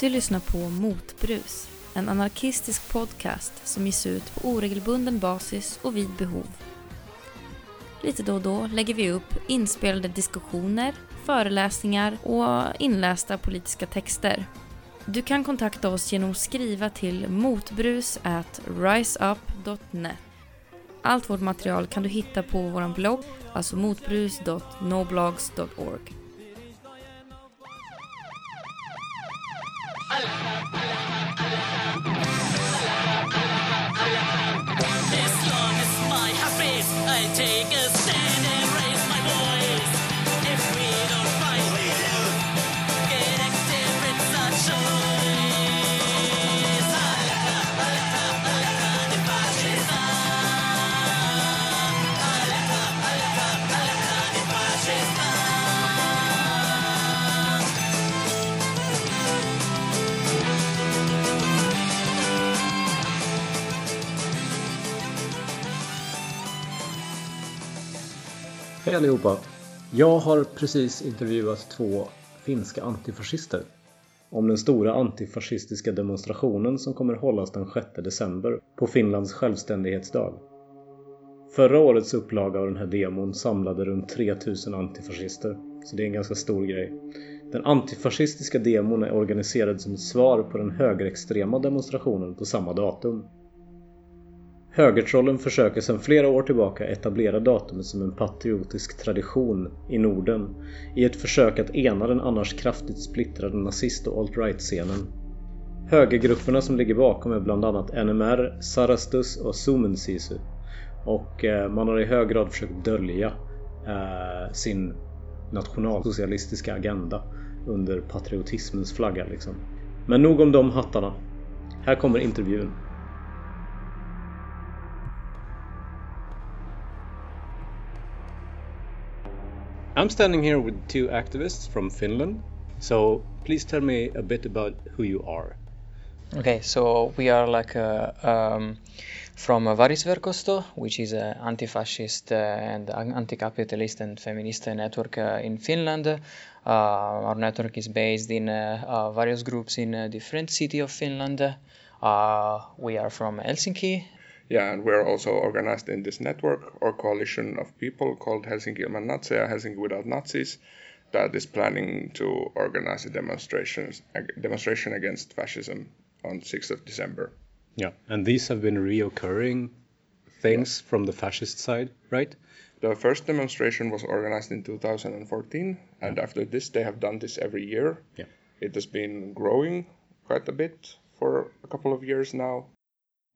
Du lyssnar på Motbrus, en anarkistisk podcast som ges ut på oregelbunden basis och vid behov. Lite då och då lägger vi upp inspelade diskussioner, föreläsningar och inlästa politiska texter. Du kan kontakta oss genom att skriva till motbrus@riseup.net. Allt vårt material kan du hitta på vår blogg, alltså motbrus.noblogs.org. Hej allihopa! Jag har precis intervjuat två finska antifascister om den stora antifascistiska demonstrationen som kommer hållas den 6 december på Finlands självständighetsdag. Förra årets upplaga av den här demon samlade runt 3000 antifascister, så det är en ganska stor grej. Den antifascistiska demon är organiserad som ett svar på den högerextrema demonstrationen på samma datum. Högertrollen försöker sedan flera år tillbaka etablera datumet som en patriotisk tradition i Norden i ett försök att ena den annars kraftigt splittrade nazist och alt-right-scenen. Högergrupperna som ligger bakom är bland annat NMR, Sarastus och Sumensisu och eh, man har i hög grad försökt dölja eh, sin nationalsocialistiska agenda under patriotismens flagga liksom. Men nog om de hattarna. Här kommer intervjun. I'm standing here with two activists from Finland. So please tell me a bit about who you are. Okay, so we are like uh, um, from uh, Varisverkosto, which is an anti-fascist uh, and anti-capitalist and feminist uh, network uh, in Finland. Uh, our network is based in uh, uh, various groups in uh, different city of Finland. Uh, we are from Helsinki. Yeah, and we're also organized in this network or coalition of people called Helsinki Ilman Natseja, Helsinki Without Nazis, that is planning to organize a demonstration, a demonstration against fascism on 6th of December. Yeah, and these have been reoccurring things from the fascist side, right? The first demonstration was organized in 2014, and after this, they have done this every year. Yeah. It has been growing quite a bit for a couple of years now.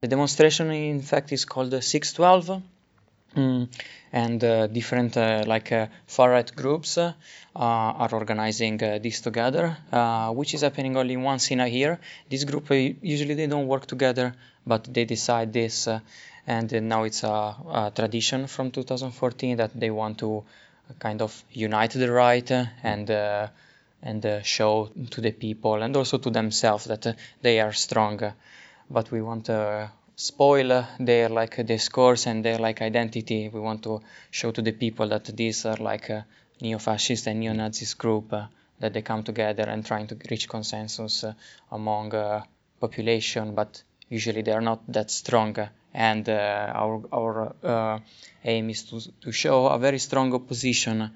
The demonstration, in fact, is called 612. Mm, and uh, different uh, like uh, far right groups uh, are organizing uh, this together, uh, which is happening only once in a year. This group usually they don't work together, but they decide this, and now it's a, a tradition from 2014 that they want to kind of unite the right and and show to the people and also to themselves that they are strong. Uh, but we want to spoil uh, their like discourse and their like identity. We want to show to the people that these are like a neo-fascist and neo-Nazis group uh, that they come together and trying to reach consensus uh, among uh, population, but usually they are not that strong. uh, And uh, our our uh, aim is to to show a very strong opposition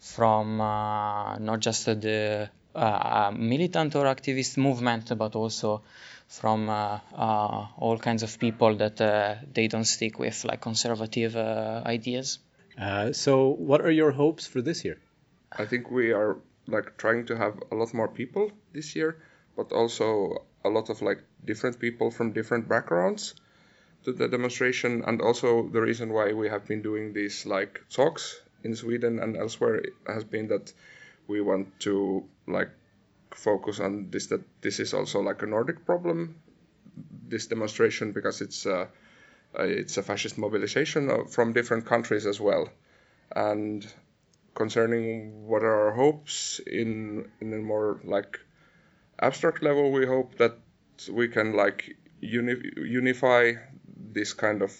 from uh, not just the uh, militant or activist movement, but also from uh, uh, all kinds of people that uh, they don't stick with like conservative uh, ideas. Uh, so, what are your hopes for this year? I think we are like trying to have a lot more people this year, but also a lot of like different people from different backgrounds to the demonstration, and also the reason why we have been doing these like talks in Sweden and elsewhere has been that we want to like focus on this that this is also like a Nordic problem this demonstration because it's a, uh, it's a fascist mobilization from different countries as well. And concerning what are our hopes in in a more like abstract level we hope that we can like uni- unify this kind of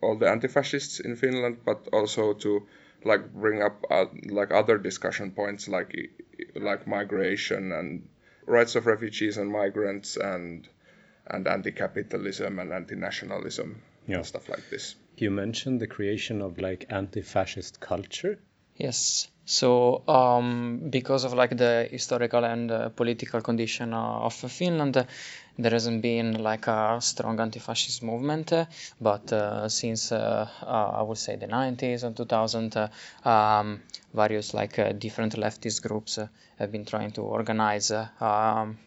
all the anti-fascists in Finland but also to like bring up uh, like other discussion points like like migration and rights of refugees and migrants and and anti-capitalism and anti-nationalism Yeah. and stuff like this. You mentioned the creation of like anti-fascist culture. Yes. So, um, because of like the historical and uh, political condition uh, of Finland, there hasn't been like a strong anti-fascist movement. uh, but uh, since uh, I would say the 90s and 2000, uh, um, various like different leftist groups have been trying to organize um,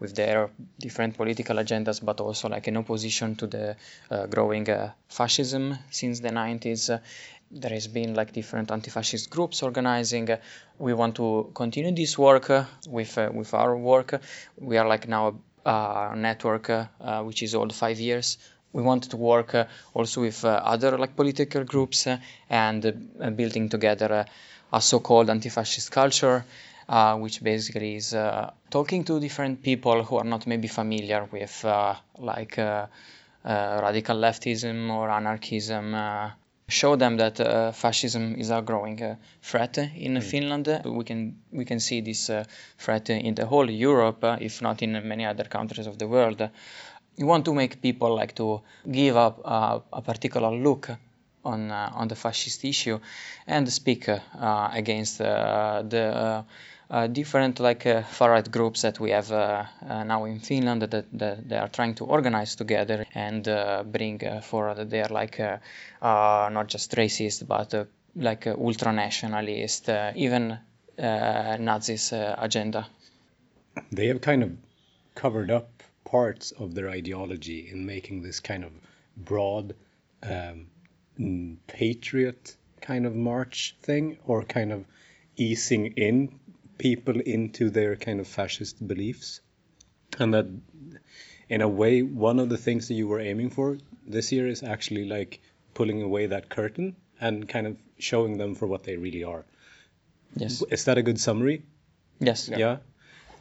with their different political agendas, but also like in opposition to the uh, growing uh, fascism since the 90s. There has been like different anti-fascist groups organizing. We want to continue this work uh, with uh, with our work. We are like now a network uh, which is old five years. We want to work uh, also with uh, other like political groups uh, and building together a so-called anti-fascist culture which basically is talking to different people who are not maybe familiar with like radical leftism or anarchism. Show them that uh, fascism is a growing uh, threat in Finland. We can we can see this uh, threat in the whole Europe, uh, if not in many other countries of the world. You want to make people like to give up a particular look on uh, on the fascist issue and speak uh, against uh, the different like uh, far right groups that we have uh, uh, now in Finland that, that they are trying to organize together and uh, bring uh, forward their like uh, uh, not just racist but uh, like uh, ultra nationalist uh, even uh, Nazis uh, agenda. They have kind of covered up parts of their ideology in making this kind of broad um, patriot kind of march thing, or kind of easing in people into their kind of fascist beliefs. And that, in a way, one of the things that you were aiming for this year is actually like pulling away that curtain and kind of showing them for what they really are. Yes. Is that a good summary? Yes. yeah.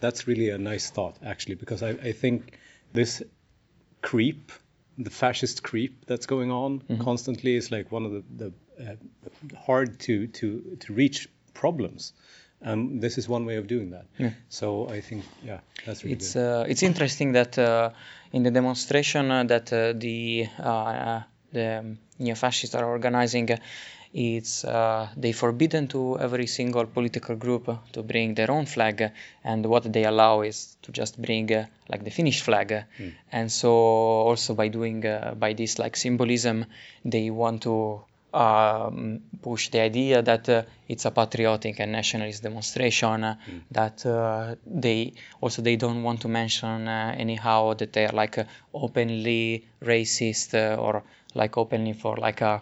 that's really a nice thought actually because I, I think this creep the fascist creep that's going on constantly is like one of the, the uh, hard to, to to reach problems um, this is one way of doing that. So i think yeah that's really It's good. uh, it's interesting that uh, in the demonstration uh, that uh, the uh, the neo-fascists are organizing, uh, it's uh, they forbidden to every single political group uh, to bring their own flag, uh, and what they allow is to just bring uh, like the Finnish flag, uh, and so also by doing uh, by this like symbolism, they want to um, push the idea that uh, it's a patriotic and nationalist demonstration uh, that uh, they also they don't want to mention uh, anyhow that they are like uh, openly racist uh, or like openly for like a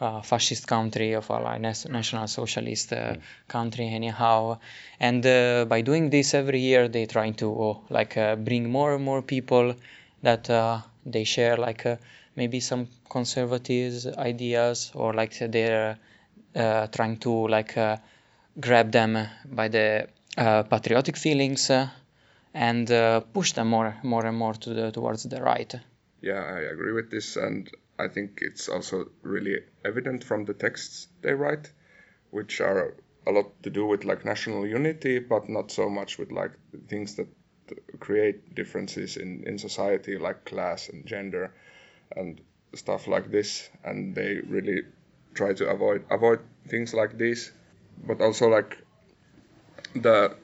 uh, fascist country or a like, national socialist uh, country anyhow. And uh, by doing this every year they trying to like uh, bring more and more people that uh, they share like uh, maybe some conservative ideas or like they're uh, trying to like uh, grab them by the uh, patriotic feelings uh, and uh, push them more more and more to the, towards the right. Yeah, I agree with this, and I think it's also really evident from the texts they write, which are a lot to do with like national unity, but not so much with like things that create differences in, in society, like class and gender and stuff like this. And they really try to avoid avoid things like this, but also like the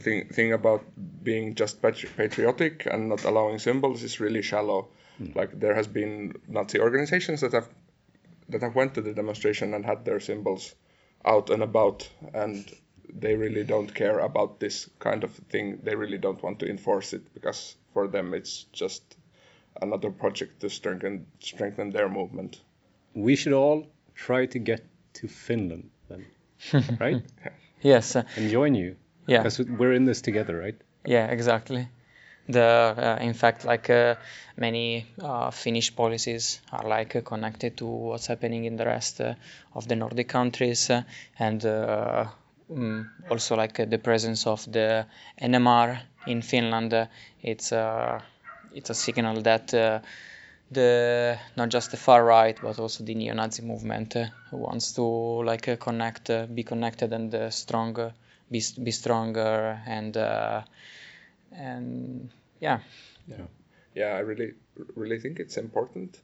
thing thing about being just patri- patriotic and not allowing symbols is really shallow. Hmm. Like there has been Nazi organizations that have that have went to the demonstration and had their symbols out and about, and they really don't care about this kind of thing. They really don't want to enforce it because for them it's just another project to strengthen strengthen their movement. we should all try to get to finland then right yes uh, and join you yeah because we're in this together right Yeah, exactly. The uh, in fact, like uh, many uh, Finnish policies are like uh, connected to what's happening in the rest uh, of the Nordic countries, uh, and uh, mm, also like uh, the presence of the NMR in Finland. Uh, it's uh, it's a signal that. Uh, the not just the far right but also the neo-Nazi movement uh, wants to like uh, connect, uh, be connected and uh, strong, uh, be be stronger and uh, and yeah, yeah yeah i really really think it's important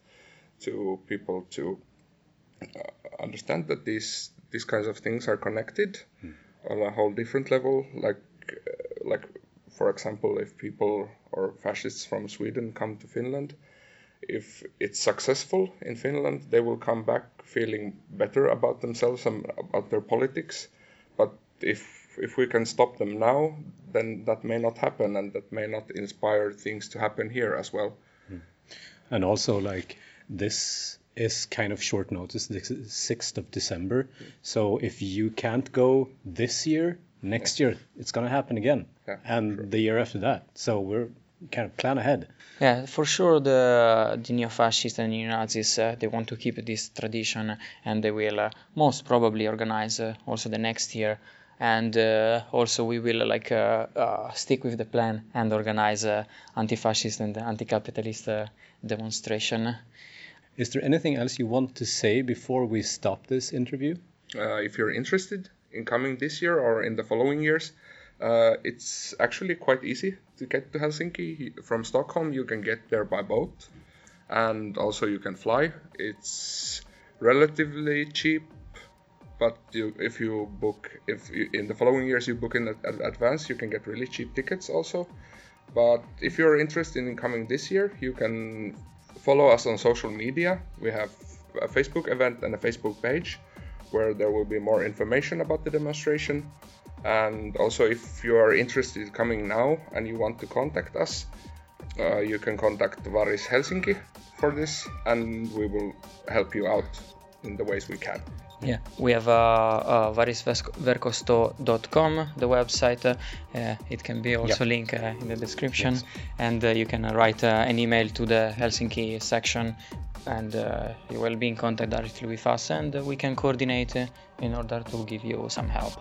to people to uh, understand that these these kinds of things are connected on a whole different level like uh, like for example if people or fascists from sweden come to finland if it's successful in finland they will come back feeling better about themselves and about their politics. But if if we can stop them now then that may not happen and that may not inspire things to happen here as well. Hmm. And also, like, this is kind of short notice, This the 6th of December. So if you can't go this year, next year it's going to happen again. Yeah, and the year after that. So we're kind of plan ahead. Yeah, for sure. The the neo-fascists and neo-Nazis uh, they want to keep this tradition, and they will uh, most probably organize uh, also the next year. And uh, also we will like uh, uh, stick with the plan and organize uh, anti-fascist and anti-capitalist uh, demonstration. Is there anything else you want to say before we stop this interview? uh, if you're interested in coming this year or in the following years, uh, it's actually quite easy to get to Helsinki. From Stockholm, you can get there by boat, and also you can fly. It's relatively cheap, but you, if you book, if you, in the following years you book in ad- ad- advance, you can get really cheap tickets also. But if you're interested in coming this year, you can follow us on social media. We have a Facebook event and a Facebook page where there will be more information about the demonstration. And also, if you are interested in coming now and you want to contact us, uh, you can contact Varis Helsinki for this, and we will help you out in the ways we can. Yeah, we have uh, uh, varisverkosto.com, the website. Uh, it can be also linked uh, in the description, and uh, you can uh, write an email to the Helsinki section, and uh, you will be in contact directly with us, and we can coordinate in order to give you some help.